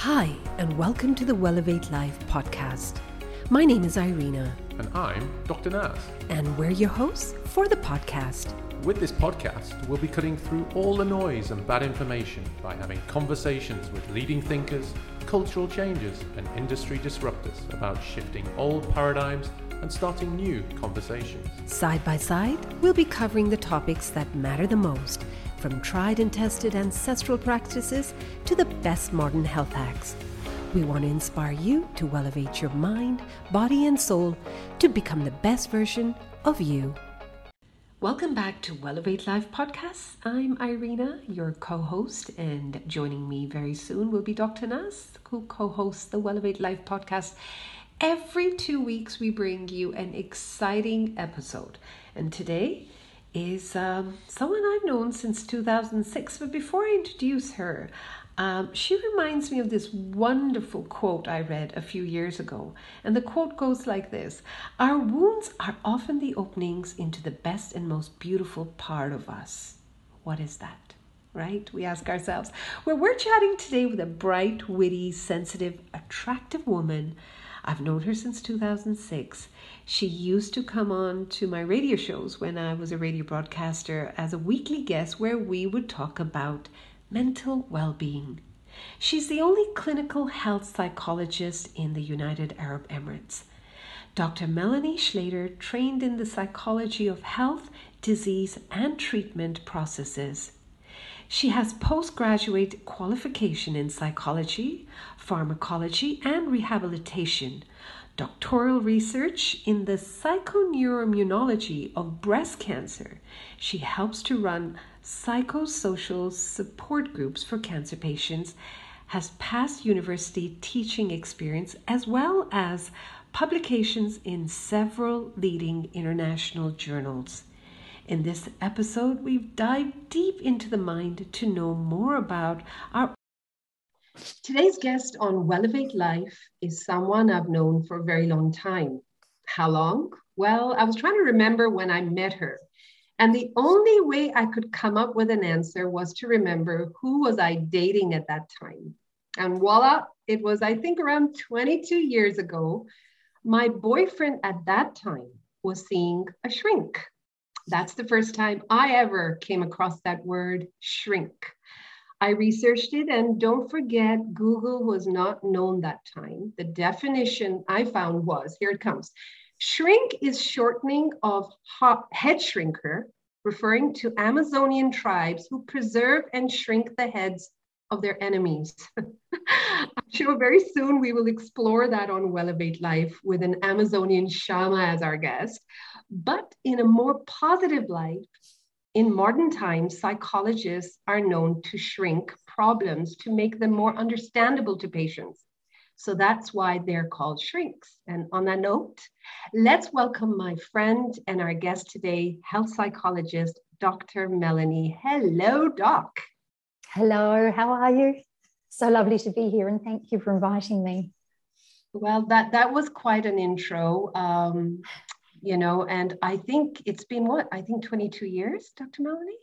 Hi, and welcome to the Wellevate Life podcast. My name is Irina. And I'm Dr. Naz. And we're your hosts for the podcast. With this podcast, we'll be cutting through all the noise and bad information by having conversations with leading thinkers, cultural changes, and industry disruptors about shifting old paradigms and starting new conversations. Side by side, we'll be covering the topics that matter the most, from tried and tested ancestral practices to the best modern health hacks. We want to inspire you to elevate your mind, body, and soul to become the best version of you. Welcome back to Wellevate Life Podcast. I'm Irina, your co host, and joining me very soon will be Dr. Naz, who co hosts the Wellevate Life Podcast. Every two weeks, we bring you an exciting episode, and today is um, someone I've known since 2006. But before I introduce her, um, she reminds me of this wonderful quote I read a few years ago. And the quote goes like this Our wounds are often the openings into the best and most beautiful part of us. What is that? Right? We ask ourselves. Well, we're chatting today with a bright, witty, sensitive, attractive woman. I've known her since 2006. She used to come on to my radio shows when I was a radio broadcaster as a weekly guest where we would talk about mental well being. She's the only clinical health psychologist in the United Arab Emirates. Dr. Melanie Schlatter trained in the psychology of health, disease, and treatment processes. She has postgraduate qualification in psychology, pharmacology, and rehabilitation, doctoral research in the psychoneuroimmunology of breast cancer. She helps to run psychosocial support groups for cancer patients, has past university teaching experience, as well as publications in several leading international journals. In this episode, we've dived deep into the mind to know more about our. Today's guest on Wellevate Life is someone I've known for a very long time. How long? Well, I was trying to remember when I met her. And the only way I could come up with an answer was to remember who was I dating at that time. And voila, it was, I think, around 22 years ago. My boyfriend at that time was seeing a shrink. That's the first time I ever came across that word shrink. I researched it, and don't forget, Google was not known that time. The definition I found was here it comes Shrink is shortening of head shrinker, referring to Amazonian tribes who preserve and shrink the heads of their enemies. I'm sure very soon we will explore that on Wellevate Life with an Amazonian Shama as our guest. But in a more positive light, in modern times, psychologists are known to shrink problems to make them more understandable to patients. So that's why they're called shrinks. And on that note, let's welcome my friend and our guest today, health psychologist, Dr. Melanie. Hello, Doc. Hello, how are you? So lovely to be here and thank you for inviting me. Well, that, that was quite an intro, um, you know, and I think it's been what? I think 22 years, Dr. Melanie?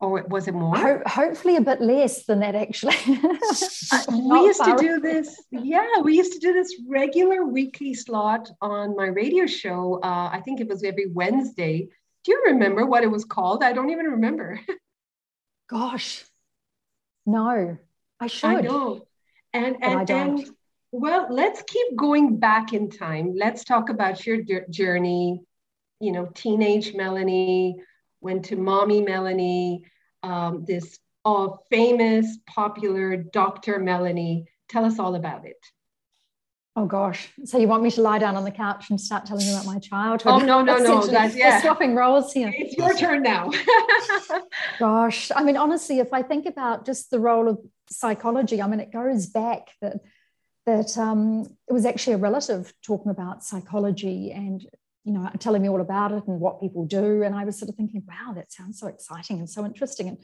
or was it more? Ho- hopefully, a bit less than that, actually. uh, we used to do this, yeah, we used to do this regular weekly slot on my radio show. Uh, I think it was every Wednesday. Do you remember what it was called? I don't even remember. Gosh, no, I should. I know. And, and, and well, let's keep going back in time. Let's talk about your journey, you know, teenage Melanie went to Mommy Melanie, um, this uh, famous, popular Dr. Melanie. Tell us all about it. Oh gosh! So you want me to lie down on the couch and start telling you about my childhood? Oh no, no, no! That's yeah. We're swapping roles here. It's your turn now. gosh, I mean, honestly, if I think about just the role of psychology, I mean, it goes back that that um, it was actually a relative talking about psychology and you know, telling me all about it and what people do. And I was sort of thinking, wow, that sounds so exciting and so interesting. And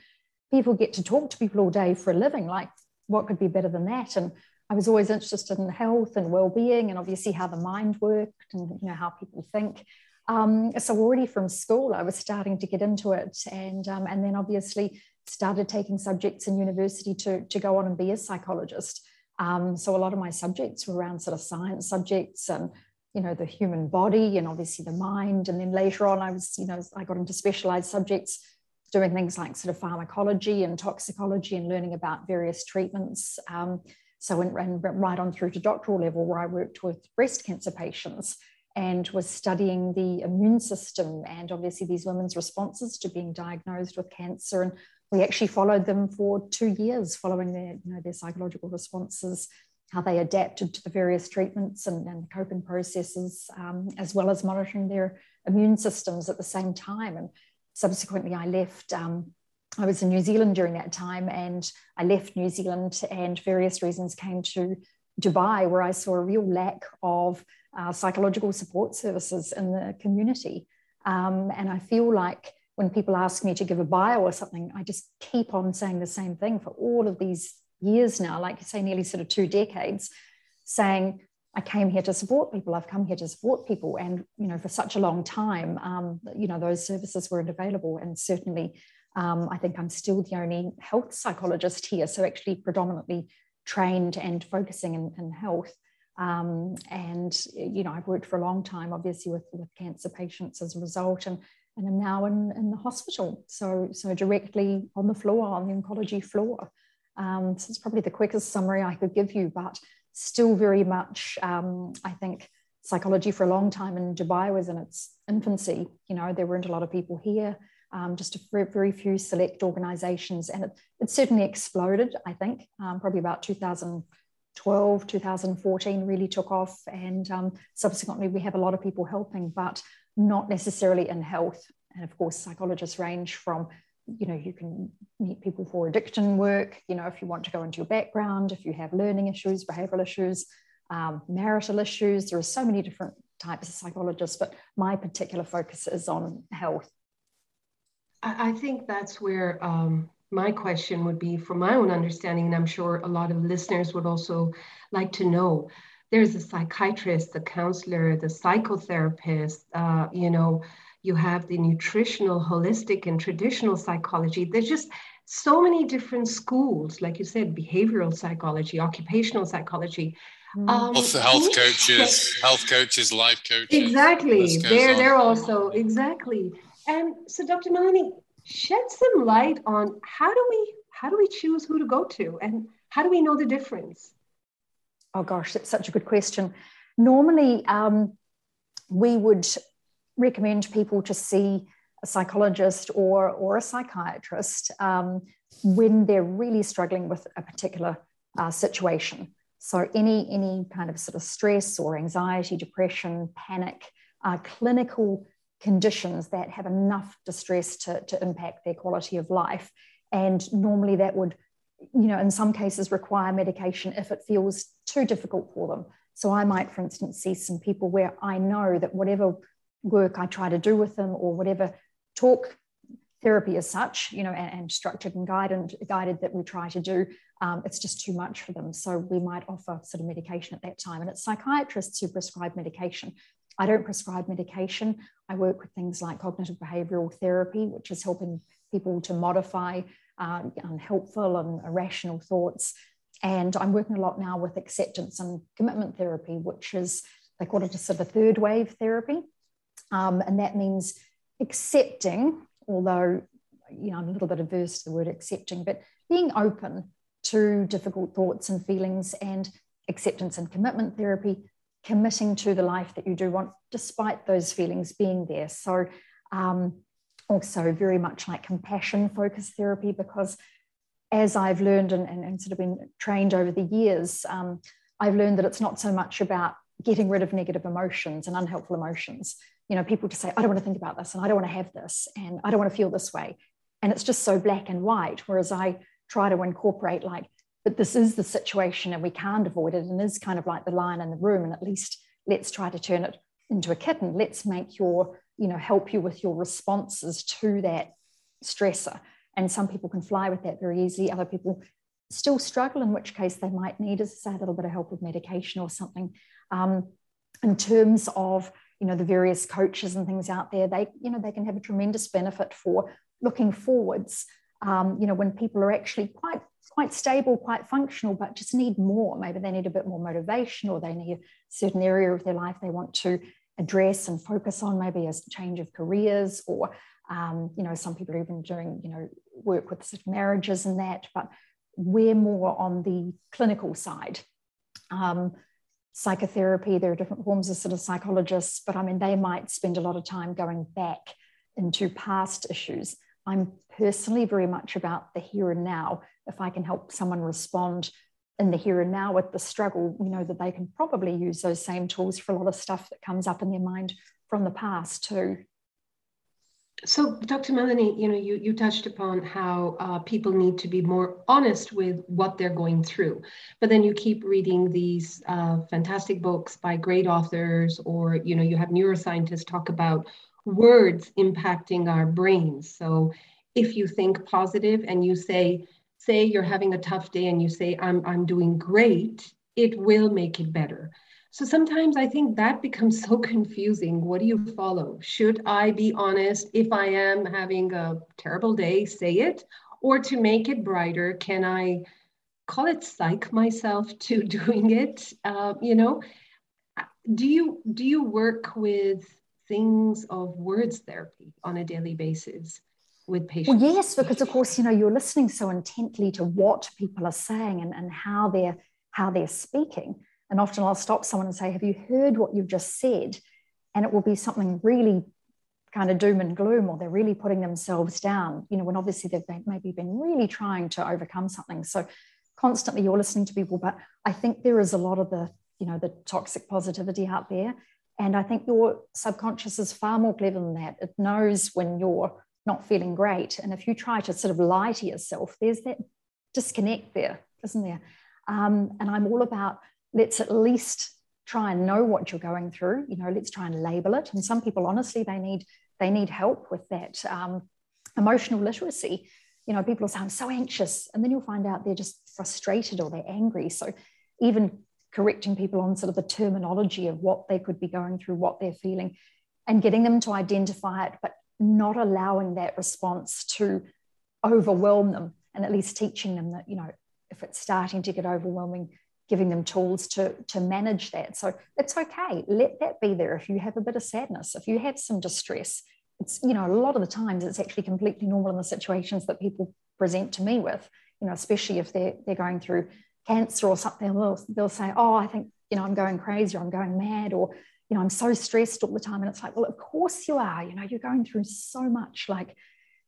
people get to talk to people all day for a living. Like, what could be better than that? And I was always interested in health and well-being, and obviously how the mind worked and you know how people think. Um, so already from school, I was starting to get into it, and um, and then obviously started taking subjects in university to to go on and be a psychologist. Um, so a lot of my subjects were around sort of science subjects and you know the human body and obviously the mind. And then later on, I was you know I got into specialized subjects doing things like sort of pharmacology and toxicology and learning about various treatments. Um, so went right on through to doctoral level where I worked with breast cancer patients and was studying the immune system and obviously these women's responses to being diagnosed with cancer. And we actually followed them for two years, following their, you know, their psychological responses, how they adapted to the various treatments and, and coping processes, um, as well as monitoring their immune systems at the same time. And subsequently, I left. Um, I was in New Zealand during that time, and I left New Zealand, and various reasons came to Dubai, where I saw a real lack of uh, psychological support services in the community. Um, and I feel like when people ask me to give a bio or something, I just keep on saying the same thing for all of these years now, like you say, nearly sort of two decades, saying, I came here to support people. I've come here to support people. And, you know, for such a long time, um, you know, those services weren't available. And certainly, um, I think I'm still the only health psychologist here. So actually predominantly trained and focusing in, in health. Um, and you know, I've worked for a long time, obviously, with, with cancer patients as a result, and and I'm now in, in the hospital. So so directly on the floor, on the oncology floor. Um, so it's probably the quickest summary I could give you, but still very much, um, I think, psychology for a long time in Dubai was in its infancy. You know, there weren't a lot of people here. Um, just a very, few select organizations. And it, it certainly exploded, I think, um, probably about 2000, 2012, 2014 really took off. And um, subsequently, we have a lot of people helping, but not necessarily in health. And of course, psychologists range from, you know, you can meet people for addiction work, you know, if you want to go into your background, if you have learning issues, behavioral issues, um, marital issues. There are so many different types of psychologists, but my particular focus is on health. I think that's where um, my question would be from my own understanding, and I'm sure a lot of listeners would also like to know. There's a psychiatrist, the counselor, the psychotherapist, uh, you know, you have the nutritional, holistic, and traditional psychology. There's just so many different schools, like you said, behavioral psychology, occupational psychology. Mm. Um, also health coaches, health coaches, life coaches. Exactly. They're, they're also, exactly. And so, Dr. Melanie, shed some light on how do we how do we choose who to go to? And how do we know the difference? Oh gosh that's such a good question. Normally um, we would recommend people to see a psychologist or or a psychiatrist um, when they're really struggling with a particular uh, situation. So any any kind of sort of stress or anxiety depression panic uh, clinical conditions that have enough distress to, to impact their quality of life. And normally that would, you know, in some cases require medication if it feels too difficult for them. So I might, for instance, see some people where I know that whatever work I try to do with them or whatever talk therapy as such, you know, and, and structured and guided, guided that we try to do, um, it's just too much for them. So we might offer sort of medication at that time. And it's psychiatrists who prescribe medication. I don't prescribe medication. I work with things like cognitive behavioral therapy, which is helping people to modify uh, unhelpful and irrational thoughts. And I'm working a lot now with acceptance and commitment therapy, which is, they call it a sort of a third wave therapy. Um, and that means accepting, although you know, I'm a little bit averse to the word accepting, but being open to difficult thoughts and feelings and acceptance and commitment therapy committing to the life that you do want, despite those feelings being there. So, um, also very much like compassion focused therapy, because as I've learned and, and, and, sort of been trained over the years, um, I've learned that it's not so much about getting rid of negative emotions and unhelpful emotions. You know, people just say, I don't want to think about this and I don't want to have this and I don't want to feel this way. And it's just so black and white. Whereas I try to incorporate like but this is the situation and we can't avoid it. And is kind of like the lion in the room. And at least let's try to turn it into a kitten. Let's make your you know help you with your responses to that stressor. And some people can fly with that very easily. Other people still struggle in which case they might need as I say a little bit of help with medication or something. Um, in terms of you know the various coaches and things out there they you know they can have a tremendous benefit for looking forwards. Um, you know when people are actually quite quite stable, quite functional, but just need more. Maybe they need a bit more motivation or they need a certain area of their life they want to address and focus on, maybe a change of careers or um, you know, some people are even doing, you know, work with sort of marriages and that, but we're more on the clinical side. Um, psychotherapy, there are different forms of sort of psychologists, but I mean, they might spend a lot of time going back into past issues. I'm personally very much about the here and now. If I can help someone respond in the here and now with the struggle, you know, that they can probably use those same tools for a lot of stuff that comes up in their mind from the past too. So, Dr. Melanie, you know, you, you touched upon how uh, people need to be more honest with what they're going through. But then you keep reading these uh, fantastic books by great authors, or, you know, you have neuroscientists talk about words impacting our brains. So, if you think positive and you say, say you're having a tough day and you say, I'm, I'm doing great, it will make it better. So sometimes I think that becomes so confusing. What do you follow? Should I be honest? If I am having a terrible day, say it. Or to make it brighter, can I call it psych myself to doing it? Uh, you know, do you do you work with things of words therapy on a daily basis with patients? Well, yes, because of course, you know, you're listening so intently to what people are saying and, and how they're how they're speaking and often I'll stop someone and say, Have you heard what you've just said? And it will be something really kind of doom and gloom, or they're really putting themselves down, you know, when obviously they've maybe been really trying to overcome something. So constantly you're listening to people, but I think there is a lot of the, you know, the toxic positivity out there. And I think your subconscious is far more clever than that. It knows when you're not feeling great. And if you try to sort of lie to yourself, there's that disconnect there, isn't there? Um, and I'm all about let's at least try and know what you're going through you know let's try and label it and some people honestly they need they need help with that um, emotional literacy you know people i'm so anxious and then you'll find out they're just frustrated or they're angry so even correcting people on sort of the terminology of what they could be going through what they're feeling and getting them to identify it but not allowing that response to overwhelm them and at least teaching them that you know if it's starting to get overwhelming giving them tools to, to manage that. So it's okay. Let that be there. If you have a bit of sadness, if you have some distress, it's, you know, a lot of the times it's actually completely normal in the situations that people present to me with, you know, especially if they're, they're going through cancer or something, they'll, they'll say, oh, I think, you know, I'm going crazy or I'm going mad or, you know, I'm so stressed all the time. And it's like, well, of course you are, you know, you're going through so much like,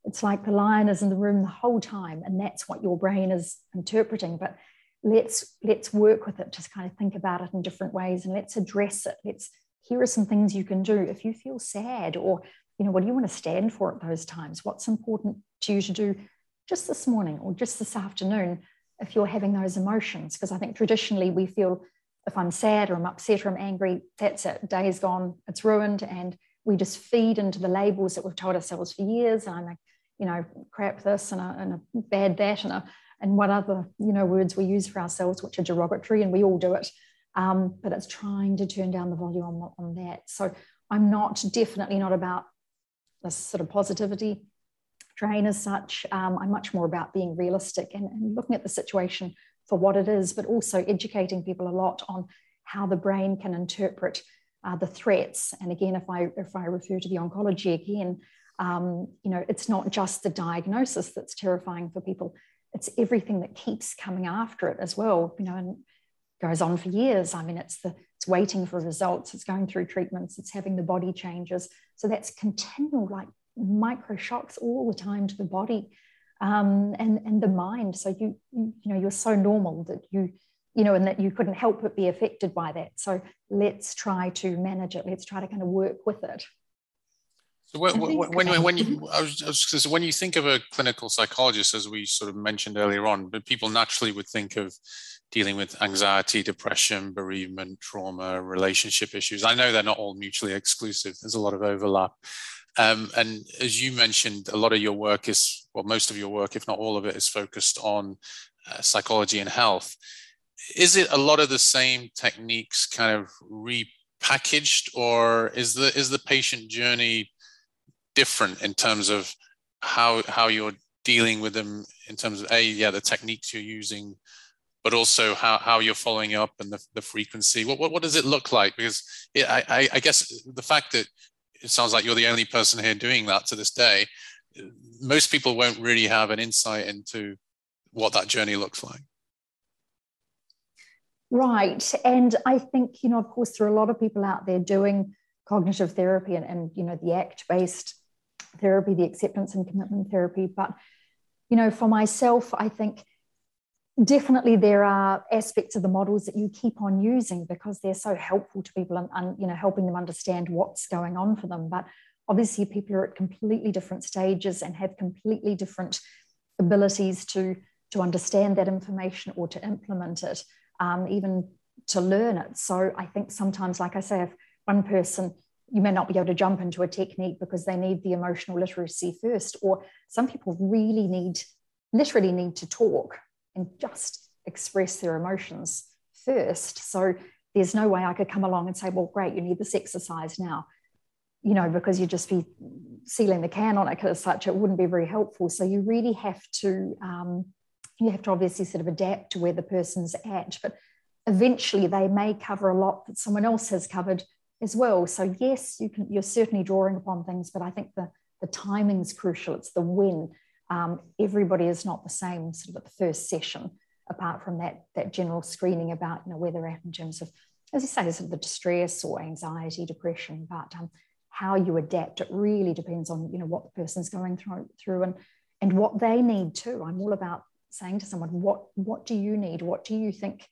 it's like the lion is in the room the whole time and that's what your brain is interpreting. But let's let's work with it to kind of think about it in different ways and let's address it let's here are some things you can do if you feel sad or you know what do you want to stand for at those times what's important to you to do just this morning or just this afternoon if you're having those emotions because i think traditionally we feel if i'm sad or i'm upset or i'm angry that's it. Day's gone. It's ruined. And we just feed into the labels that we've told ourselves for years. And i'm like you know crap this and a, and a bad that and a and what other you know words we use for ourselves which are derogatory and we all do it. Um, but it's trying to turn down the volume on, on that. So i'm not definitely not about this sort of positivity train as such. Um, i'm much more about being realistic and, and looking at the situation for what it is but also educating people a lot on how the brain can interpret uh, the threats. And again if i if i refer to the oncology again um, you know it's not just the diagnosis that's terrifying for people. It's everything that keeps coming after it as well, you know, and goes on for years. I mean, it's the it's waiting for results, it's going through treatments, it's having the body changes. So that's continual, like micro shocks all the time to the body um, and and the mind. So you you know you're so normal that you you know and that you couldn't help but be affected by that. So let's try to manage it. Let's try to kind of work with it. So when, when, when, you I was, I was when you think of a clinical psychologist, as we sort of mentioned earlier on, but people naturally would think of dealing with anxiety, depression, bereavement, trauma, relationship issues. I know they're not all mutually exclusive. There's a lot of overlap. Um, and as you mentioned, a lot of your work is, well, most of your work, if not all of it, is focused on uh, psychology and health. Is it a lot of the same techniques kind of repackaged, or is the is the patient journey different in terms of how how you're dealing with them in terms of a yeah the techniques you're using but also how, how you're following up and the, the frequency what, what, what does it look like because it, I, I guess the fact that it sounds like you're the only person here doing that to this day. Most people won't really have an insight into what that journey looks like. Right. And i think you know of course there are a lot of people out there doing cognitive therapy and, and you know the act based therapy the acceptance and commitment therapy. But you know, for myself, I think definitely there are aspects of the models that you keep on using because they're so helpful to people and, and, you know helping them understand what's going on for them. But obviously people are at completely different stages and have completely different abilities to to understand that information or to implement it um, even to learn it. So i think sometimes like i say if one person you may not be able to jump into a technique because they need the emotional literacy first or some people really need literally need to talk and just express their emotions first so there's no way i could come along and say well great you need this exercise now you know because you'd just be sealing the can on it as such it wouldn't be very helpful so you really have to um, you have to obviously sort of adapt to where the person's at but eventually they may cover a lot that someone else has covered as well. So yes, you can. You're certainly drawing upon things, but I think the the timing is crucial. It's the when. Um, everybody is not the same sort of at the first session, apart from that that general screening about you know where they're at in terms of, as you say, sort of the distress or anxiety, depression. But um, how you adapt, it really depends on you know what the person's going through through and and what they need too. I'm all about saying to someone, what what do you need? What do you think?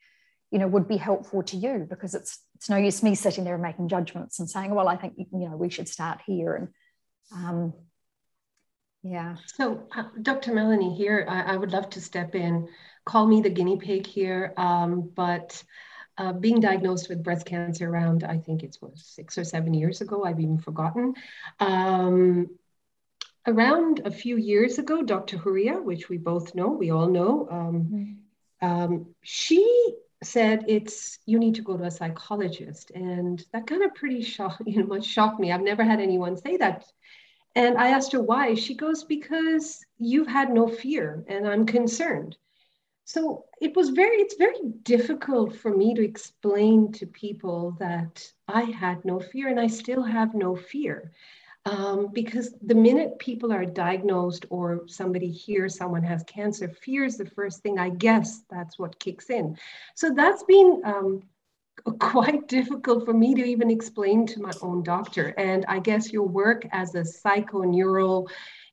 you know would be helpful to you because it's it's no use me sitting there and making judgments and saying well i think you know we should start here and um, yeah. So uh, dr melanie here I, I, would love to step in. Call me the guinea pig here um, but uh, being diagnosed with breast cancer around i think it was six or seven years ago i've even forgotten. Um, around a few years ago dr huria which we both know we all know um, mm-hmm. she said it's you need to go to a psychologist. And that kind of pretty shocked you know much shocked me. I've never had anyone say that and i asked her why she goes because you've had no fear and i'm concerned so it was very it's very difficult for me to explain to people that i had no fear and i still have no fear um, because the minute people are diagnosed or somebody hears someone has cancer, fear is the first thing. I guess that's what kicks in. So that's been um, quite difficult for me to even explain to my own doctor. And I guess your work as a psychoneural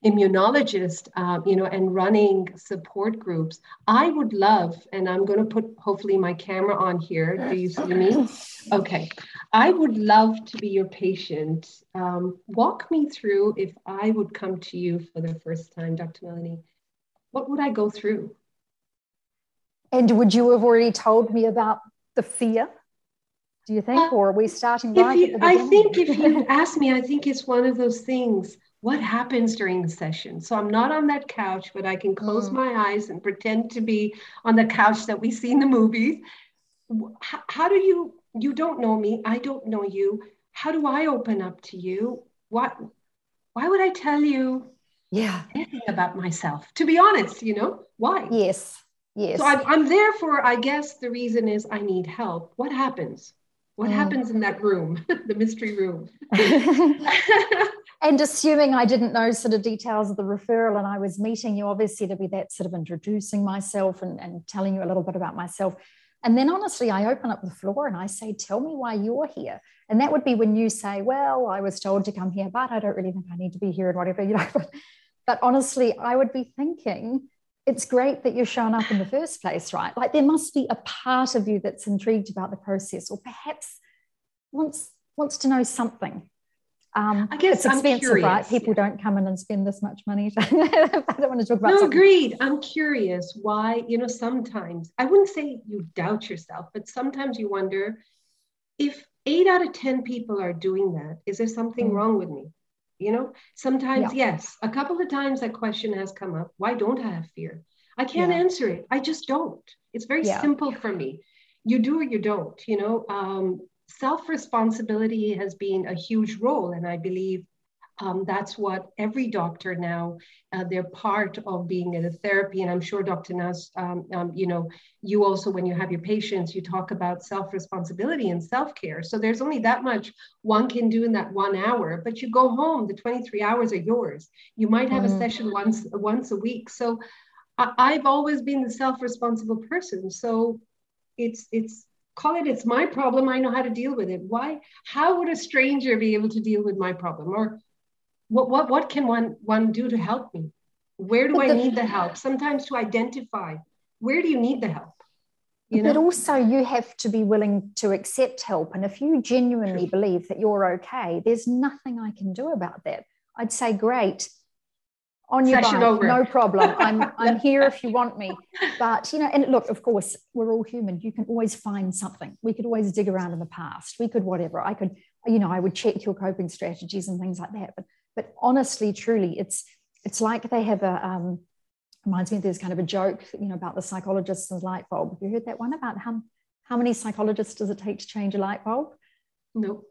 immunologist, uh, you know, and running support groups. I would love, and I'm going to put hopefully my camera on here. Do you see me? Okay. I would love to be your patient. Um, walk me through if I would come to you for the first time, Dr. Melanie. What would I go through? And would you have already told me about the fear? Do you think, uh, or are we starting right? You, I think if you ask me, I think it's one of those things what happens during the session. So I'm not on that couch, but I can close mm. my eyes and pretend to be on the couch that we see in the movies. How, how, do you, you don't know me, I don't know you. How do I open up to you? What, why would I tell you yeah. anything about myself? To be honest, you know, why? Yes, yes. So I'm, I'm there for, I guess the reason is I need help. What happens? What mm. happens in that room, the mystery room? and assuming I didn't know sort of details of the referral and I was meeting you, obviously there'd be that sort of introducing myself and, and telling you a little bit about myself. And then honestly, I open up the floor and I say, Tell me why you're here. And that would be when you say, Well, I was told to come here, but I don't really think I need to be here and whatever, you know. But, but honestly, I would be thinking, it's great that you're shown up in the first place, right? Like there must be a part of you that's intrigued about the process or perhaps wants wants to know something um, I guess it's expensive, right? People yeah. don't come in and spend this much money. I don't want to talk about. No, something. agreed. I'm curious why. You know, sometimes I wouldn't say you doubt yourself, but sometimes you wonder if eight out of ten people are doing that. Is there something mm. wrong with me? You know, sometimes yeah. yes. A couple of times that question has come up. Why don't I have fear? I can't yeah. answer it. I just don't. It's very simple for me. You do or you don't. You know, um, self responsibility has been a huge role. And I believe Um, that's what every doctor now, uh, they're part of being in a therapy. And I'm sure Dr. Naz, um, um, you know, you also, when you have your patients, you talk about self-responsibility and self-care. So there's only that much one can do in that one hour, but you go home, the 23 hours are yours. You might have mm. a session once, once a week. So I, I've always been the self-responsible person. So it's, it's, call it it's my problem i know how to deal with it why how would a stranger be able to deal with my problem or what what what can one one do to help me where do i need the help sometimes to identify where do you need the help you know? but also you have to be willing to accept help and if you genuinely believe that you're okay there's nothing i can do about that i'd say great on your Session bike, over. no problem. I'm I'm here if you want me. But you know, and look, of course, we're all human. You can always find something. We could always dig around in the past. We could whatever. I could, you know, I would check your coping strategies and things like that. But but honestly, truly, it's it's like they have a um, reminds me there's kind of a joke, you know, about the psychologists and light bulb. Have you heard that one about how how many psychologists does it take to change a light bulb? Nope.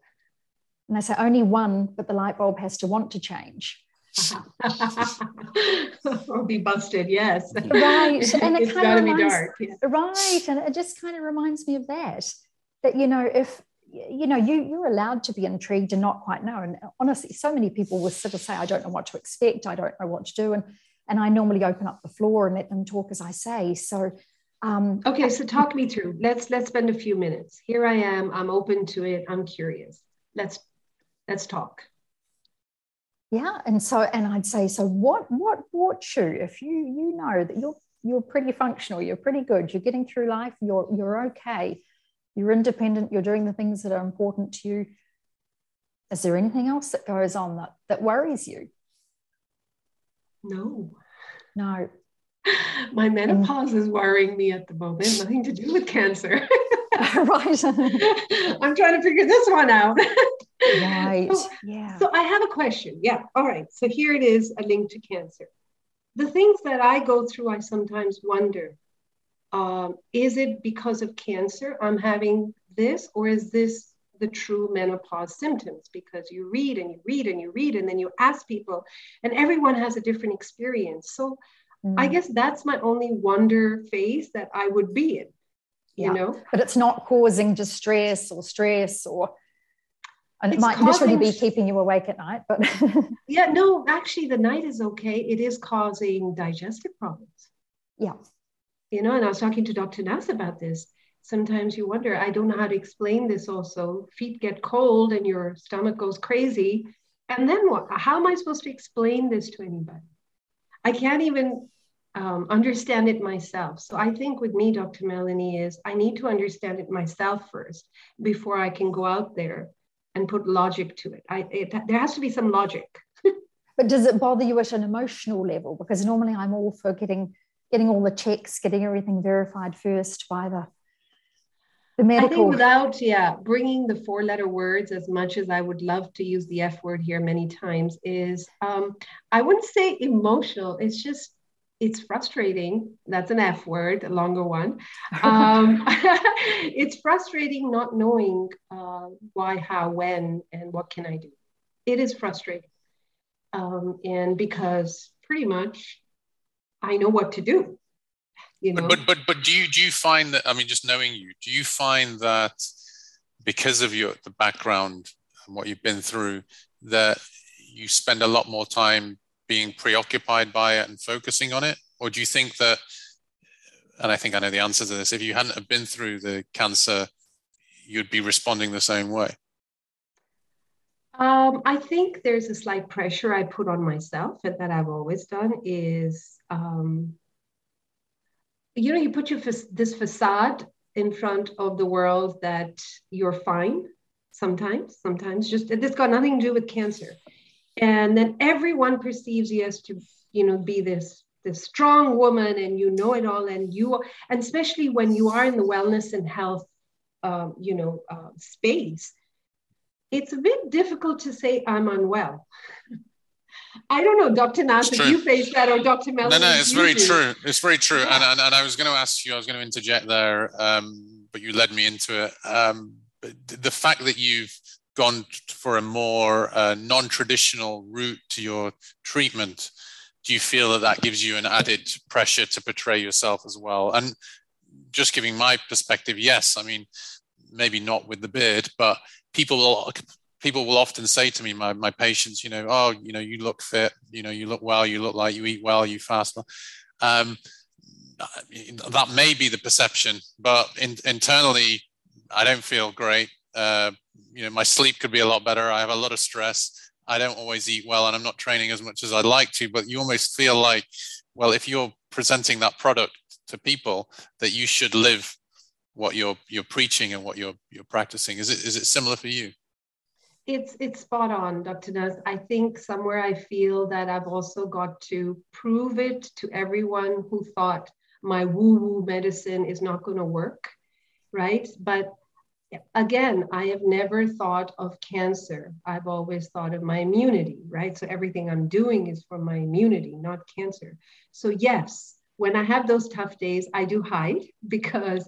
And they say only one, but the light bulb has to want to change. or be busted, yes. Right. And it kind of reminds, dark. Yeah. Right. And it just kind of reminds me of that. That, you know, if you know you you're allowed to be intrigued and not quite know. And honestly so many people will sort of say i don't know what to expect. I don't know what to do. And and i normally open up the floor and let them talk as i say. So um, okay so talk me through. Let's let's spend a few minutes. Here i am. I'm open to it. I'm curious. Let's let's talk. Yeah and so and i'd say so what what brought you? If you you know that you're you're pretty functional you're pretty good you're getting through life you're you're okay you're independent, you're doing the things that are important to you. Is there anything else that goes on that, that worries you? No. No. My menopause um, is worrying me at the moment, nothing to do with cancer. right. I'm trying to figure this one out. right. So, yeah. So I have a question. Yeah. All right. So here it is a link to cancer. The things that I go through, I sometimes wonder um, is it because of cancer I'm having this, or is this the true menopause symptoms? Because you read and you read and you read, and then you ask people, and everyone has a different experience. So mm. I guess that's my only wonder phase that I would be in, you yeah. know? But it's not causing distress or stress or and it's it might causing, literally be keeping you awake at night but yeah no actually the night is okay it is causing digestive problems yeah you know, and I was talking to Dr. Naz about this. Sometimes you wonder, I don't know how to explain this also. Feet get cold and your stomach goes crazy. And then what? How am I supposed to explain this to anybody? I can't even um, understand it myself. So I think with me, Dr. Melanie, is I need to understand it myself first before I can go out there and put logic to it. I, it there has to be some logic. but does it bother you at an emotional level? Because normally I'm all for getting getting all the checks, getting everything verified first by the the medical. I think without, yeah, bringing the four letter words as much as I would love to use the F word here many times is, um, I wouldn't say emotional. It's just, it's frustrating. That's an F word, a longer one. Um, it's frustrating not knowing uh, why, how, when, and what can I do. It is frustrating. Um, and because pretty much I know what to do. You know? But, but but do you do you find that I mean just knowing you, do you find that because of your the background and what you've been through, that you spend a lot more time being preoccupied by it and focusing on it? Or do you think that and I think I know the answer to this, if you hadn't have been through the cancer, you'd be responding the same way? Um, I think there's a slight pressure I put on myself and that I've always done is, um, you know, you put your this facade in front of the world that you're fine sometimes, sometimes just this got nothing to do with cancer. And then everyone perceives you as to, you know, be this this strong woman and you know it all and you and especially when you are in the wellness and health um, you know uh, space it's a bit difficult to say I'm unwell. I don't know, Dr. Naz, if you face that or Dr. Melanie. No, no, it's very do. true. It's very true. Yeah. And, and, and, I was going to ask you, I was going to interject there, um, but you led me into it. Um, the fact that you've gone for a more uh, non-traditional route to your treatment, do you feel that that gives you an added pressure to portray yourself as well? And just giving my perspective, yes. I mean, maybe not with the beard, but people will people will often say to me, my, my patients, you know, oh, you know, you look fit, you know, you look well, you look like you eat well, you fast. Um, that may be the perception, but in, internally, I don't feel great. Uh, you know, my sleep could be a lot better. I have a lot of stress. I don't always eat well, and I'm not training as much as I'd like to. But you almost feel like, well, if you're presenting that product to people, that you should live what you're you're preaching and what you're you're practicing. Is it is it similar for you? It's it's spot on, Dr. Naz. I think somewhere I feel that I've also got to prove it to everyone who thought my woo-woo medicine is not going to work, right? But again, I have never thought of cancer. I've always thought of my immunity, right? So everything I'm doing is for my immunity, not cancer. So yes, when I have those tough days, I do hide because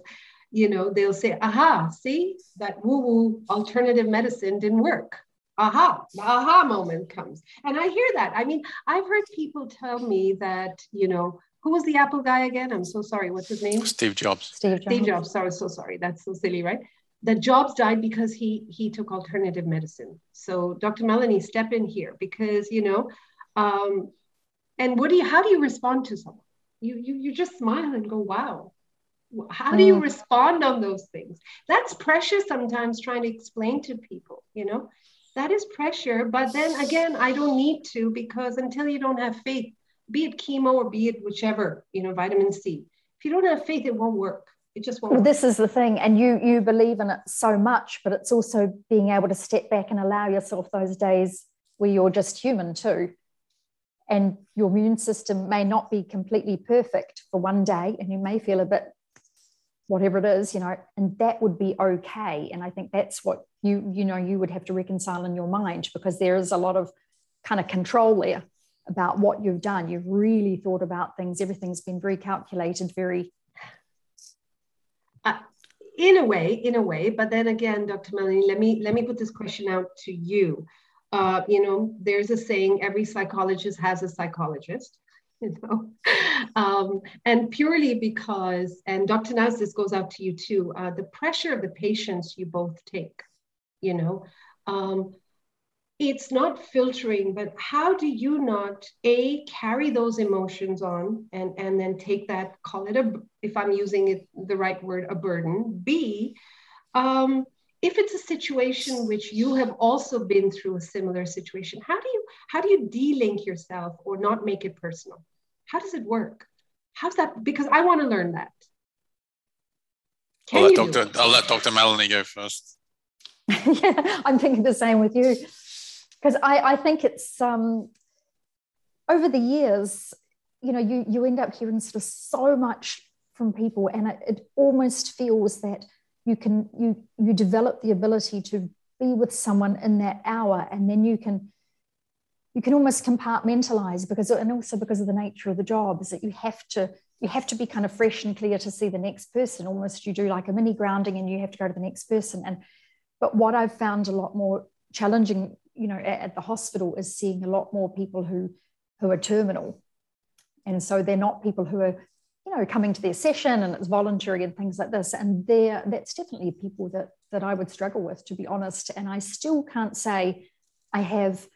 you know, they'll say, aha, see, that woo woo alternative medicine didn't work. Aha, the aha moment comes. And I hear that. I mean, I've heard people tell me that, you know, who was the Apple guy again? I'm so sorry. What's his name? Steve Jobs. Steve Jobs. Steve Jobs. Sorry, so sorry. That's so silly, right? That Jobs died because he he took alternative medicine. So Dr. Melanie, step in here because you know, um, and what do you? How do you respond to someone? You you you just smile and go, wow, how do you mm. respond on those things? That's pressure sometimes trying to explain to people you know? That is pressure but then again i don't need to because until you don't have faith be it chemo or be it whichever you know vitamin c if you don't have faith it won't work. It just won't well, this is the thing and you you believe in it so much but it's also being able to step back and allow yourself those days where you're just human too. And your immune system may not be completely perfect for one day and you may feel a bit whatever it is you know and that would be okay. And i think that's what you you know you would have to reconcile in your mind because there is a lot of kind of control there about what you've done. You've really thought about things. Everything's been very calculated very uh, in a way in a way but then again dr melanie let me let me put this question out to you. Uh, you know there's a saying every psychologist has a psychologist know? Um, and purely because and dr naz this goes out to you too uh, the pressure of the patients you both take you know? Um, it's not filtering but how do you not a carry those emotions on and and then take that call it a if i'm using it the right word a burden? B um, if it's a situation which you have also been through a similar situation how do you how do you de-link yourself or not make it personal how does it work? How's that? Because I want to learn that. Can I'll, let Dr. I'll let Dr. Melanie go first. yeah, I'm thinking the same with you. Because I, I think it's um, over the years, you know, you, you end up hearing sort of so much from people, and it, it almost feels that you can you you develop the ability to be with someone in that hour, and then you can you can almost compartmentalize because and also because of the nature of the job is that you have to you have to be kind of fresh and clear to see the next person. Almost you do like a mini grounding and you have to go to the next person. And but what i've found a lot more challenging you know at, at the hospital is seeing a lot more people who who are terminal. And so they're not people who are you know coming to their session and it's voluntary and things like this. And there that's definitely people that that i would struggle with to be honest. And i still can't say i have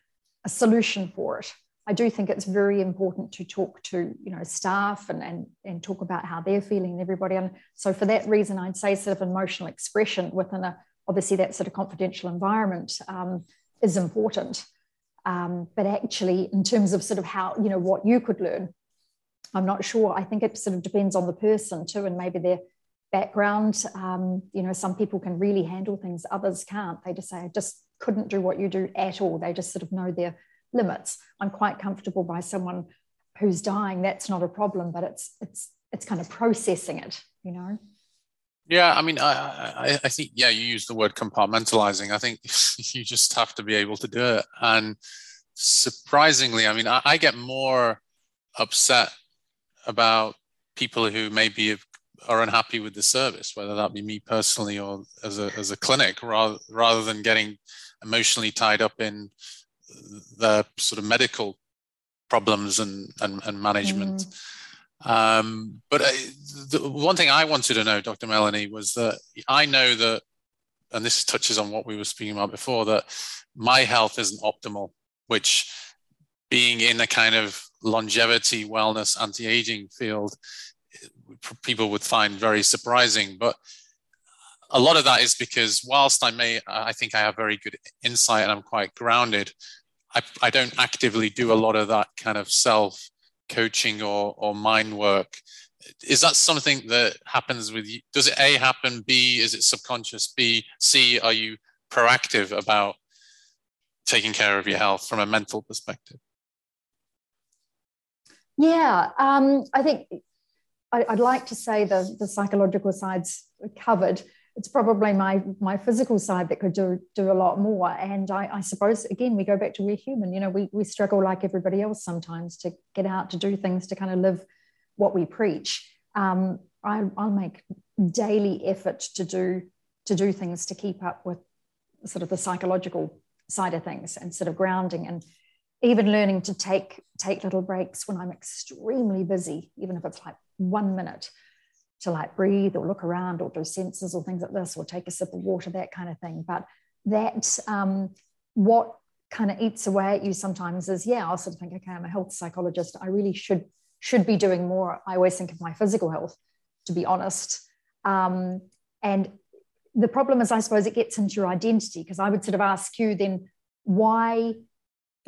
a solution for it. I do think it's very important to talk to you know staff and, and and talk about how they're feeling and everybody. And so for that reason, I'd say sort of emotional expression within a obviously that sort of confidential environment um, is important. Um, but actually, in terms of sort of how you know what you could learn, I'm not sure. I think it sort of depends on the person too, and maybe their background. Um, you know, some people can really handle things, others can't. They just say, I just couldn't do what you do at all. They just sort of know their limits. I'm quite comfortable by someone who's dying. That's not a problem, but it's it's it's kind of processing it, you know. Yeah, I mean, I, I, I think yeah, you use the word compartmentalizing. I think you just have to be able to do it. And surprisingly, I mean, I, I get more upset about people who maybe are unhappy with the service, whether that be me personally or as a as a clinic, rather rather than getting emotionally tied up in the sort of medical problems and and, and management. Mm. Um, but I, the one thing I wanted to know, Dr. Melanie, was that I know that, and this touches on what we were speaking about before, that my health isn't optimal, which being in a kind of longevity, wellness, anti-aging field, people would find very surprising. But a lot of that is because whilst I may, I think I have very good insight and I'm quite grounded, I, I don't actively do a lot of that kind of self coaching or, or mind work. Is that something that happens with you? Does it A happen? B, is it subconscious? B, C, are you proactive about taking care of your health from a mental perspective? Yeah, um, I think I, would like to say the, the psychological side's covered. It's probably my my physical side that could do do a lot more. And I, I suppose again we go back to we're human. You know, we we struggle like everybody else sometimes to get out to do things to kind of live what we preach. Um, I, I'll make daily effort to do to do things to keep up with sort of the psychological side of things and sort of grounding and even learning to take take little breaks when i'm extremely busy even if it's like one minute to like breathe or look around or do senses or things like this or take a sip of water that kind of thing. But that um, what kind of eats away at you sometimes is yeah i'll sort of think okay i'm a health psychologist. I really should should be doing more. I always think of my physical health to be honest. Um, and the problem is i suppose it gets into your identity because i would sort of ask you then why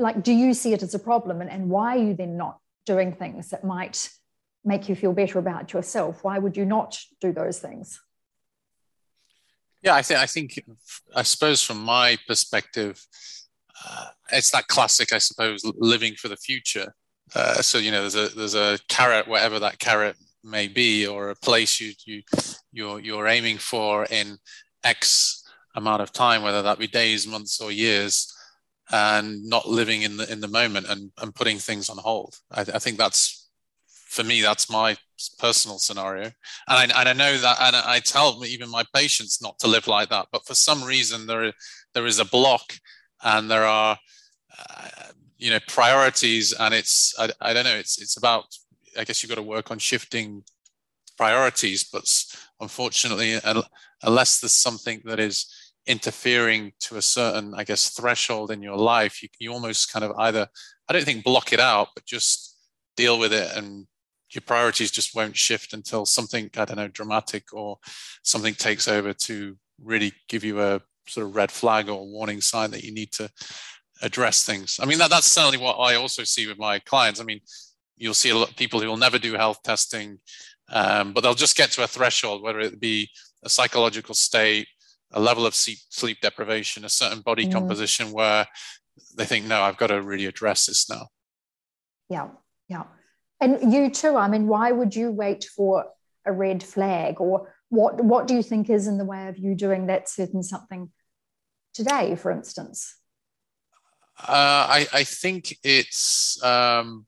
like do you see it as a problem? And, and why are you then not doing things that might make you feel better about yourself? Why would you not do those things? Yeah i think i think i suppose from my perspective uh, it's that classic i suppose living for the future. Uh, so you know there's a there's a carrot whatever that carrot may be or a place you you you're you're aiming for in x amount of time whether that be days months or years and not living in the in the moment and, and putting things on hold. I, I think that's for me that's my personal scenario, and I, and I know that, and I tell even my patients not to live like that. But for some reason there there is a block, and there are uh, you know priorities, and it's I, I don't know it's it's about I guess you've got to work on shifting priorities, but unfortunately, unless there's something that is interfering to a certain, I guess, threshold in your life, you, you almost kind of either, I don't think block it out, but just deal with it and your priorities just won't shift until something, I don't know, dramatic or something takes over to really give you a sort of red flag or warning sign that you need to address things. I mean, that, that's certainly what I also see with my clients. I mean, you'll see a lot of people who will never do health testing, um, but they'll just get to a threshold, whether it be a psychological state, a level of sleep, sleep deprivation, a certain body mm. composition where they think, no, I've got to really address this now. Yeah, yeah. And you too, I mean, why would you wait for a red flag or what, what do you think is in the way of you doing that certain something today, for instance? Uh, I, I think it's um,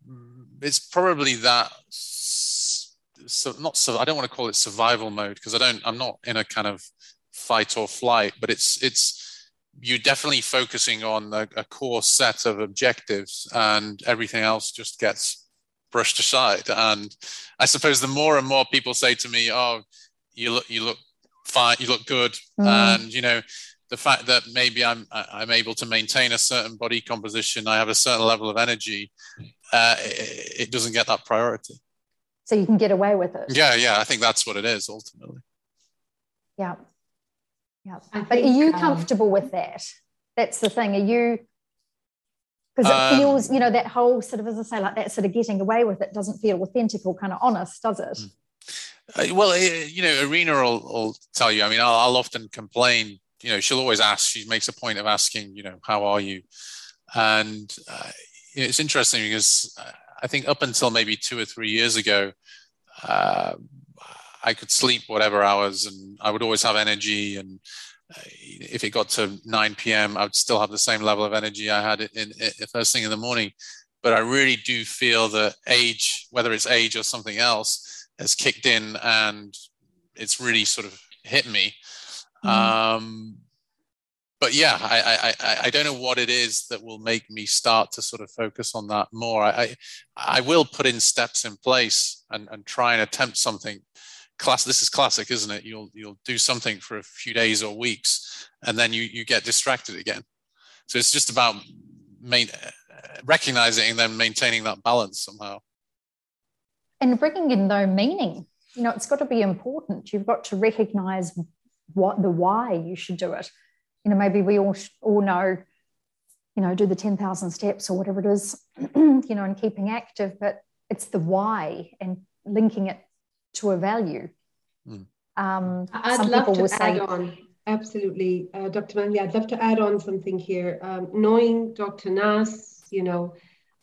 it's probably that so not so I don't want to call it survival mode because I don't I'm not in a kind of fight or flight, but it's it's you're definitely focusing on a, a core set of objectives, and everything else just gets brushed aside. And I suppose the more and more people say to me, "Oh, you look you look fine, you look good," mm. and you know the fact that maybe I'm I'm able to maintain a certain body composition, I have a certain level of energy, uh, it, it, doesn't get that priority. So you can get away with it. Yeah, yeah, I think that's what it is ultimately. Yeah, yeah. But think, are you um, comfortable um, with that? That's the thing. Are you because it um, feels, you know, that whole sort of, as I say, like that sort of getting away with it doesn't feel authentic or kind of honest, does it? Hmm. Uh, well, you know, arena will, will, tell you. I mean, I'll, I'll, often complain. You know, she'll always ask. She makes a point of asking, you know, how are you? And uh, it's interesting because I think up until maybe two or three years ago, uh, I could sleep whatever hours and I would always have energy. And uh, if it got to 9 p.m., I would still have the same level of energy I had in, in, first thing in the morning. But I really do feel that age, whether it's age or something else, has kicked in and it's really sort of hit me. Mm. Um, but yeah, I, I I don't know what it is that will make me start to sort of focus on that more. I I will put in steps in place and, and try and attempt something. Class, this is classic, isn't it? You'll you'll do something for a few days or weeks, and then you you get distracted again. So it's just about main, recognizing and then maintaining that balance somehow. And bringing in though meaning. You know, it's got to be important. You've got to recognize what the why you should do it you know, maybe we all all know, you know, do the 10,000 steps or whatever it is, you know, and keeping active, but it's the why and linking it to a value. Mm. Um, I'd love to add say, on. Absolutely, uh, Dr. Melanie, I'd love to add on something here. Um, knowing Dr. Naz, you know,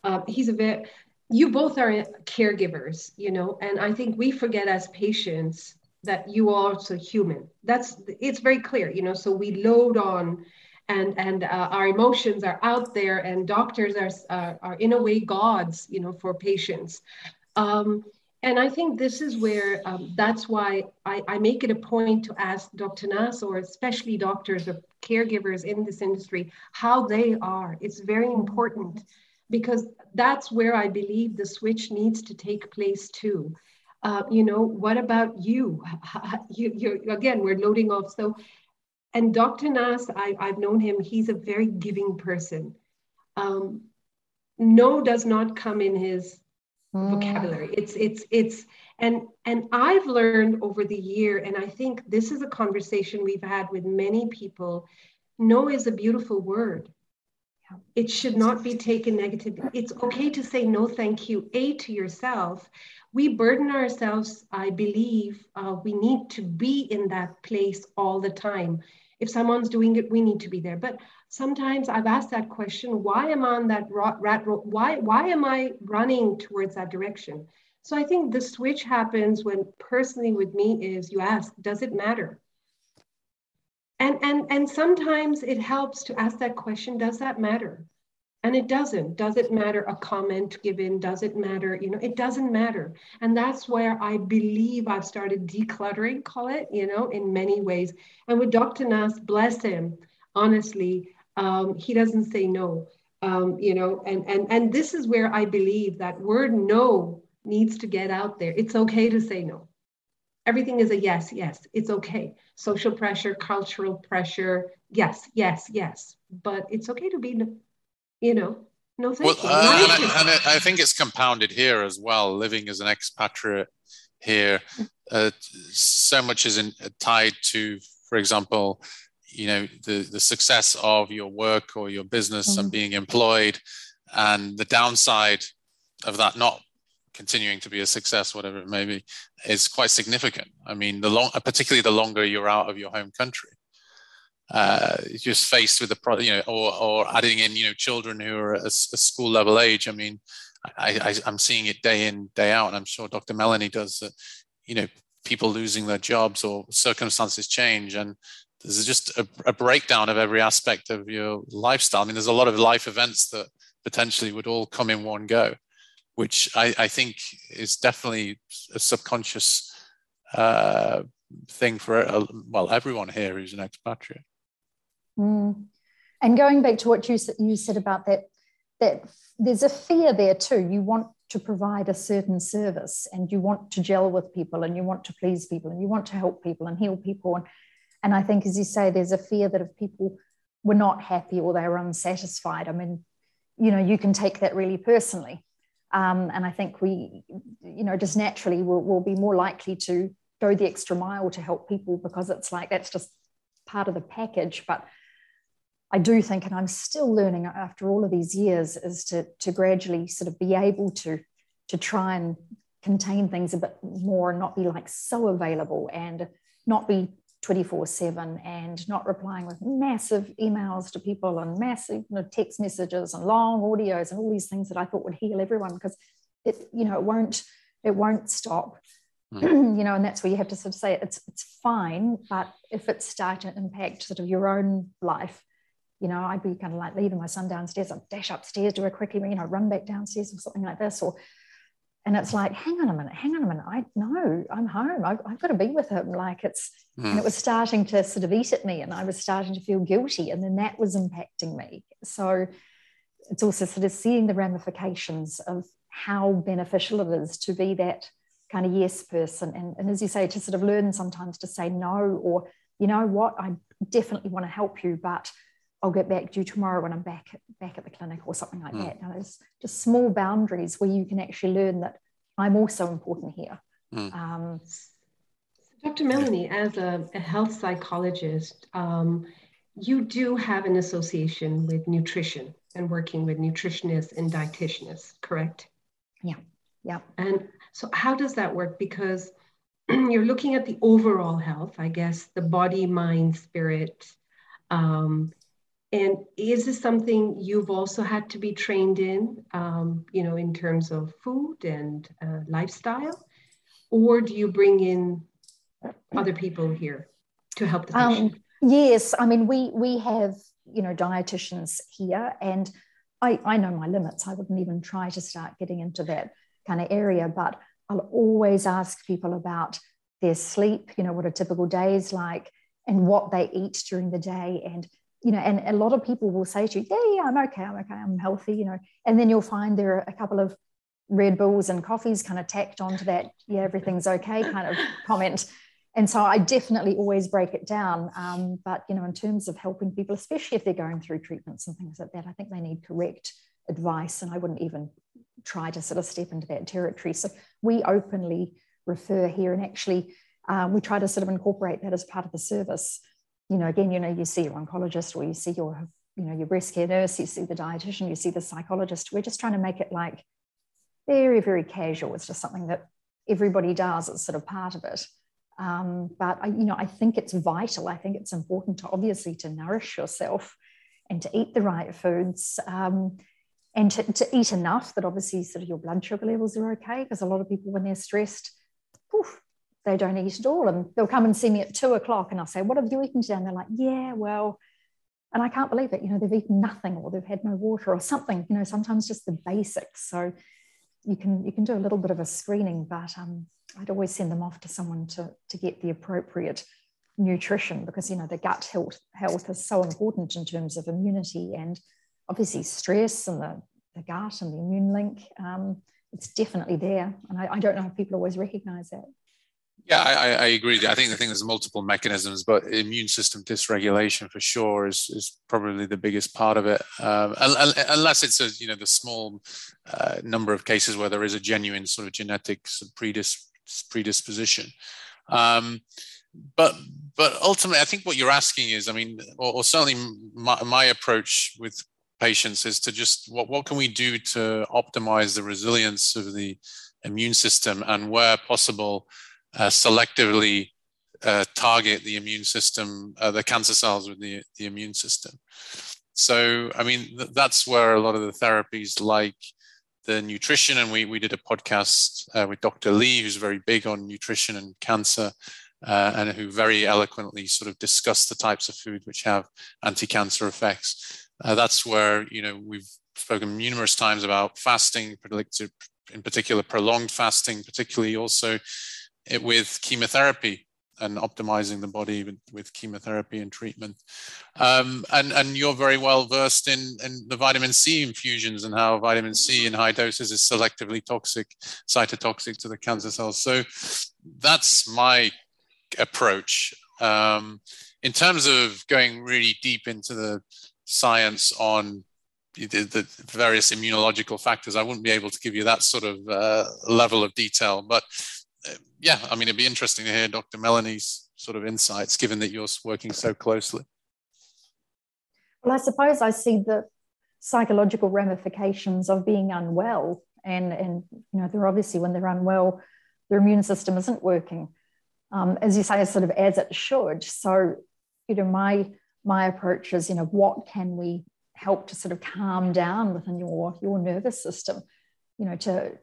uh, he's a very, you both are caregivers, you know, and I think we forget as patients that you are also human that's it's very clear you know so we load on and and uh, our emotions are out there and doctors are, are, are in a way gods you know for patients um, and i think this is where um, that's why I, I make it a point to ask dr naz or especially doctors or caregivers in this industry how they are it's very important because that's where i believe the switch needs to take place too uh, you know, what about you? you again, we're loading off. So, and Dr. Naz, I, I've known him, he's a very giving person. Um, no does not come in his mm. vocabulary. It's, it's, it's, and, and I've learned over the year, and I think this is a conversation we've had with many people. No is a beautiful word. It should not be taken negatively. It's okay to say no, thank you, A, to yourself, we burden ourselves, I believe, uh, we need to be in that place all the time. If someone's doing it, we need to be there. But sometimes I've asked that question, why am I on that rat road? Why, why am I running towards that direction? So I think the switch happens when personally with me is you ask, does it matter? And, and, and sometimes it helps to ask that question, does that matter? and it doesn't does it matter a comment given does it matter you know it doesn't matter and that's where i believe i've started decluttering call it you know in many ways and with dr naz bless him honestly um, he doesn't say no. Um, you know and and and this is where i believe that word no needs to get out there. It's okay to say no. Everything is a yes yes. It's okay. Social pressure cultural pressure yes yes yes. But it's okay to be no, you know, no thank well, you. Uh, and, I, and I, think it's compounded here as well, living as an expatriate here. Uh, so much is in, uh, tied to, for example, you know, the, the success of your work or your business mm-hmm. and being employed and the downside of that not continuing to be a success, whatever it may be, is quite significant. I mean, the long, particularly the longer you're out of your home country uh, just faced with the pro, you know, or, or adding in, you know, children who are a, a school level age. I mean, I, I, am seeing it day in, day out, and I'm sure Dr. Melanie does that. You know, people losing their jobs or circumstances change, and there's just a, a breakdown of every aspect of your lifestyle. I mean, there's a lot of life events that potentially would all come in one go, which I, I think is definitely a subconscious uh, thing for uh, well everyone here who's an expatriate. Mm. And going back to what you, you said about that, that there's a fear there too. You want to provide a certain service and you want to gel with people and you want to please people and you want to help people and heal people. And, and I think, as you say, there's a fear that if people were not happy or they were unsatisfied, I mean, you know, you can take that really personally. Um, and I think we, you know, just naturally will, will be more likely to go the extra mile to help people because it's like that's just part of the package. But I do think, and I'm still learning after all of these years, is to, to gradually sort of be able to, to try and contain things a bit more and not be like so available and not be 24 7 and not replying with massive emails to people and massive you know, text messages and long audios and all these things that I thought would heal everyone because it, you know, it won't, it won't stop. Mm. you know, and that's where you have to sort of say it's it's fine, but if it's starting to impact sort of your own life, you know, I'd be kind of like leaving my son downstairs, I'd dash upstairs, do a quickie, you know, run back downstairs or something like this, or and it's like hang on a minute hang on a minute. I know i'm home. I've, I've got to be with him. Like it's mm. and it hmm. was starting to sort of eat at me and i was starting to feel guilty and then that was impacting me. So it's also sort of seeing the ramifications of how beneficial it is to be that kind of yes person. And, and as you say to sort of learn sometimes to say no or you know what? I definitely want to help you but I'll get back to you tomorrow when I'm back at, back at the clinic or something like mm. that. Now, there's just small boundaries where you can actually learn that I'm also important here. Mm. Um, Dr. Melanie, as a, a health psychologist, um, you do have an association with nutrition and working with nutritionists and dietitianists, correct? Yeah, yeah. And so, how does that work? Because you're looking at the overall health, I guess, the body, mind, spirit, um, and is this something you've also had to be trained in, um, you know, in terms of food and uh, lifestyle? Or do you bring in other people here to help the patient? Um, yes, I mean, we, we have, you know, dietitians here and I, I know my limits. I wouldn't even try to start getting into that kind of area, but I'll always ask people about their sleep, you know, what a typical day is like and what they eat during the day and you know, and a lot of people will say to you, yeah, yeah, I'm okay, I'm okay, I'm healthy, you know, and then you'll find there are a couple of Red Bulls and coffees kind of tacked onto that, yeah, everything's okay kind of comment. And so I definitely always break it down. Um, but, you know, in terms of helping people, especially if they're going through treatments and things like that, I think they need correct advice. And I wouldn't even try to sort of step into that territory. So we openly refer here and actually um, we try to sort of incorporate that as part of the service you know, again, you know, you see your oncologist or you see your, you know, your breast care nurse, you see the dietitian, you see the psychologist. We're just trying to make it like very, very casual. It's just something that everybody does. It's sort of part of it. Um, but I, you know, I think it's vital. I think it's important to obviously to nourish yourself and to eat the right foods um, and to, to, eat enough that obviously sort of your blood sugar levels are okay. Because a lot of people, when they're stressed, poof, they don't eat at all. And they'll come and see me at two o'clock and I'll say, What have you eaten today? And they're like, Yeah, well, and I can't believe it. You know, they've eaten nothing or they've had no water or something, you know, sometimes just the basics. So you can you can do a little bit of a screening, but um, I'd always send them off to someone to, to get the appropriate nutrition because you know the gut health health is so important in terms of immunity and obviously stress and the, the gut and the immune link. Um, it's definitely there. And I, I don't know if people always recognize that. Yeah, I, I, agree. I think I think there's multiple mechanisms, but immune system dysregulation for sure is is probably the biggest part of it. Um, unless it's a you know the small uh, number of cases where there is a genuine sort of genetic predis- predisposition. Um, but but ultimately, I think what you're asking is, I mean, or, or certainly my, my approach with patients is to just what what can we do to optimize the resilience of the immune system and where possible selectively uh, target the immune system, uh, the cancer cells with the, the immune system. So, I mean, th- that's where a lot of the therapies like the nutrition, and we, we did a podcast uh, with Dr. Lee, who's very big on nutrition and cancer, uh, and who very eloquently sort of discussed the types of food which have anti-cancer effects. Uh, that's where, you know, we've spoken numerous times about fasting, in particular prolonged fasting, particularly also it with chemotherapy and optimizing the body with, with chemotherapy and treatment. Um, and, and you're very well versed in, in the vitamin C infusions and how vitamin C in high doses is selectively toxic, cytotoxic to the cancer cells. So that's my approach. Um, in terms of going really deep into the science on the, various immunological factors, I wouldn't be able to give you that sort of uh, level of detail. But yeah, I mean, it'd be interesting to hear Dr. Melanie's sort of insights, given that you're working so closely. Well, I suppose I see the psychological ramifications of being unwell, and and you know, they're obviously when they're unwell, their immune system isn't working, um, as you say, sort of as it should. So, you know, my my approach is, you know, what can we help to sort of calm down within your your nervous system, you know, to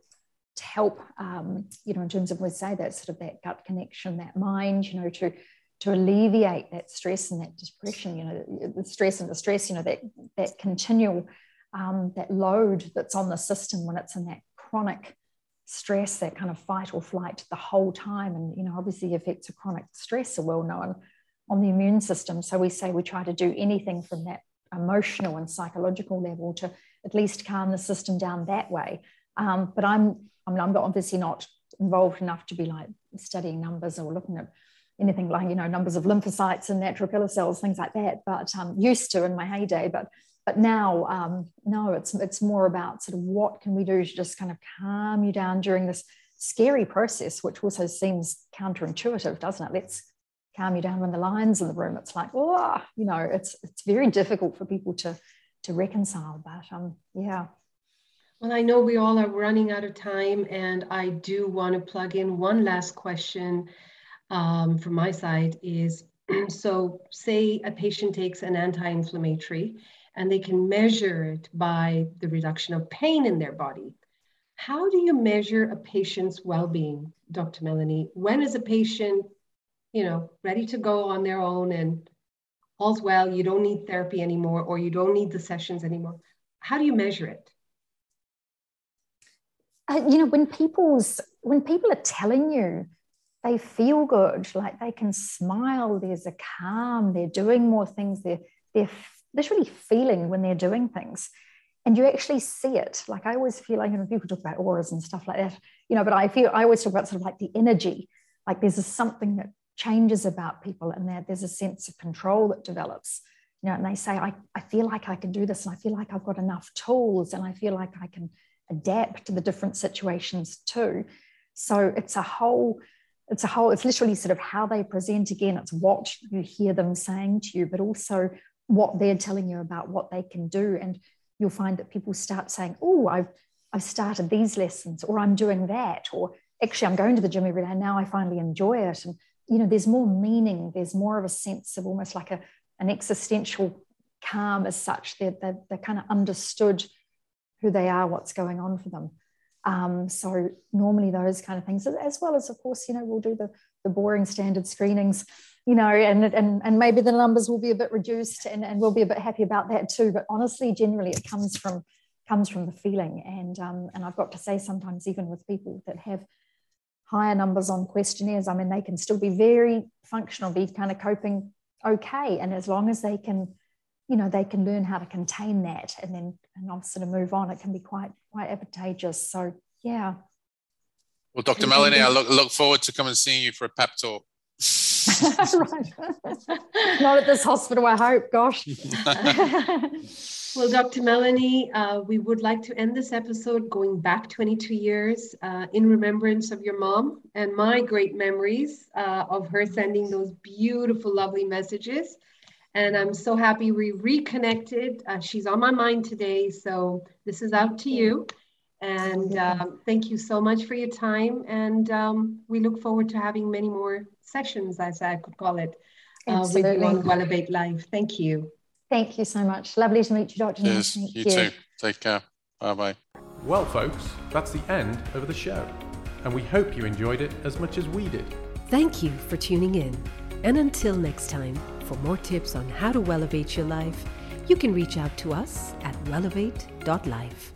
to help, um, you know, in terms of we say that sort of that gut connection, that mind, you know, to to alleviate that stress and that depression, you know, the stress and the stress, you know, that that continual um, that load that's on the system when it's in that chronic stress, that kind of fight or flight the whole time. And, you know, obviously effects of chronic stress are well known on the immune system. So we say we try to do anything from that emotional and psychological level to at least calm the system down that way. Um, but I'm, I mean, I'm obviously not involved enough to be like studying numbers or looking at anything like you know numbers of lymphocytes and natural killer cells, things like that. But um, used to in my heyday, but but now um, no, it's it's more about sort of what can we do to just kind of calm you down during this scary process, which also seems counterintuitive, doesn't it? Let's calm you down when the lion's in the room. It's like, oh, you know, it's it's very difficult for people to to reconcile. But um, yeah. Well, I know we all are running out of time, and I do want to plug in one last question um, from my side. Is so, say a patient takes an anti-inflammatory, and they can measure it by the reduction of pain in their body. How do you measure a patient's well-being, Dr. Melanie? When is a patient you know, ready to go on their own and all's well, you don't need therapy anymore, or you don't need the sessions anymore. How do you measure it? Uh, you know, when people's when people are telling you they feel good, like they can smile, there's a calm, they're doing more things, they're they're literally feeling when they're doing things. And you actually see it. Like I always feel like, you know, people talk about auras and stuff like that, you know, but I feel I always talk about sort of like the energy. Like there's a something that changes about people and that there's a sense of control that develops you know and they say I, I feel like i can do this and i feel like i've got enough tools and i feel like i can adapt to the different situations too so it's a whole it's a whole it's literally sort of how they present. Again it's what you hear them saying to you but also what they're telling you about what they can do. And you'll find that people start saying oh i've i've started these lessons or i'm doing that or actually i'm going to the gym every day. And now i finally enjoy it. And you know there's more meaning there's more of a sense of almost like a an existential calm as such. They're, they're, they're kind of understood who they are what's going on for them. Um, so normally those kind of things as well as of course you know we'll do the, the boring standard screenings you know and, and and maybe the numbers will be a bit reduced and, and we'll be a bit happy about that too. But honestly generally it comes from comes from the feeling. And um, and i've got to say sometimes even with people that have higher numbers on questionnaires, I mean, they can still be very functional, be kind of coping okay. And as long as they can, you know, they can learn how to contain that and then and sort of move on, it can be quite quite advantageous. So yeah. Well, Dr. Melanie, I look look forward to coming and seeing you for a pep talk. right. Not at this hospital, I hope. Gosh. well, Dr. Melanie, uh, we would like to end this episode going back 22 years uh, in remembrance of your mom and my great memories uh, of her sending those beautiful, lovely messages. And I'm so happy we reconnected. Uh, she's on my mind today. So this is out to you. And um, thank you so much for your time. And um, we look forward to having many more sessions, as I could call it, uh, with you on Wellevate Life. Thank you. Thank you so much. Lovely to meet you, Dr. Yes, Thank you, you too. Take care. Bye bye. Well, folks, that's the end of the show. And we hope you enjoyed it as much as we did. Thank you for tuning in. And until next time, for more tips on how to elevate your life, you can reach out to us at wellevate.life.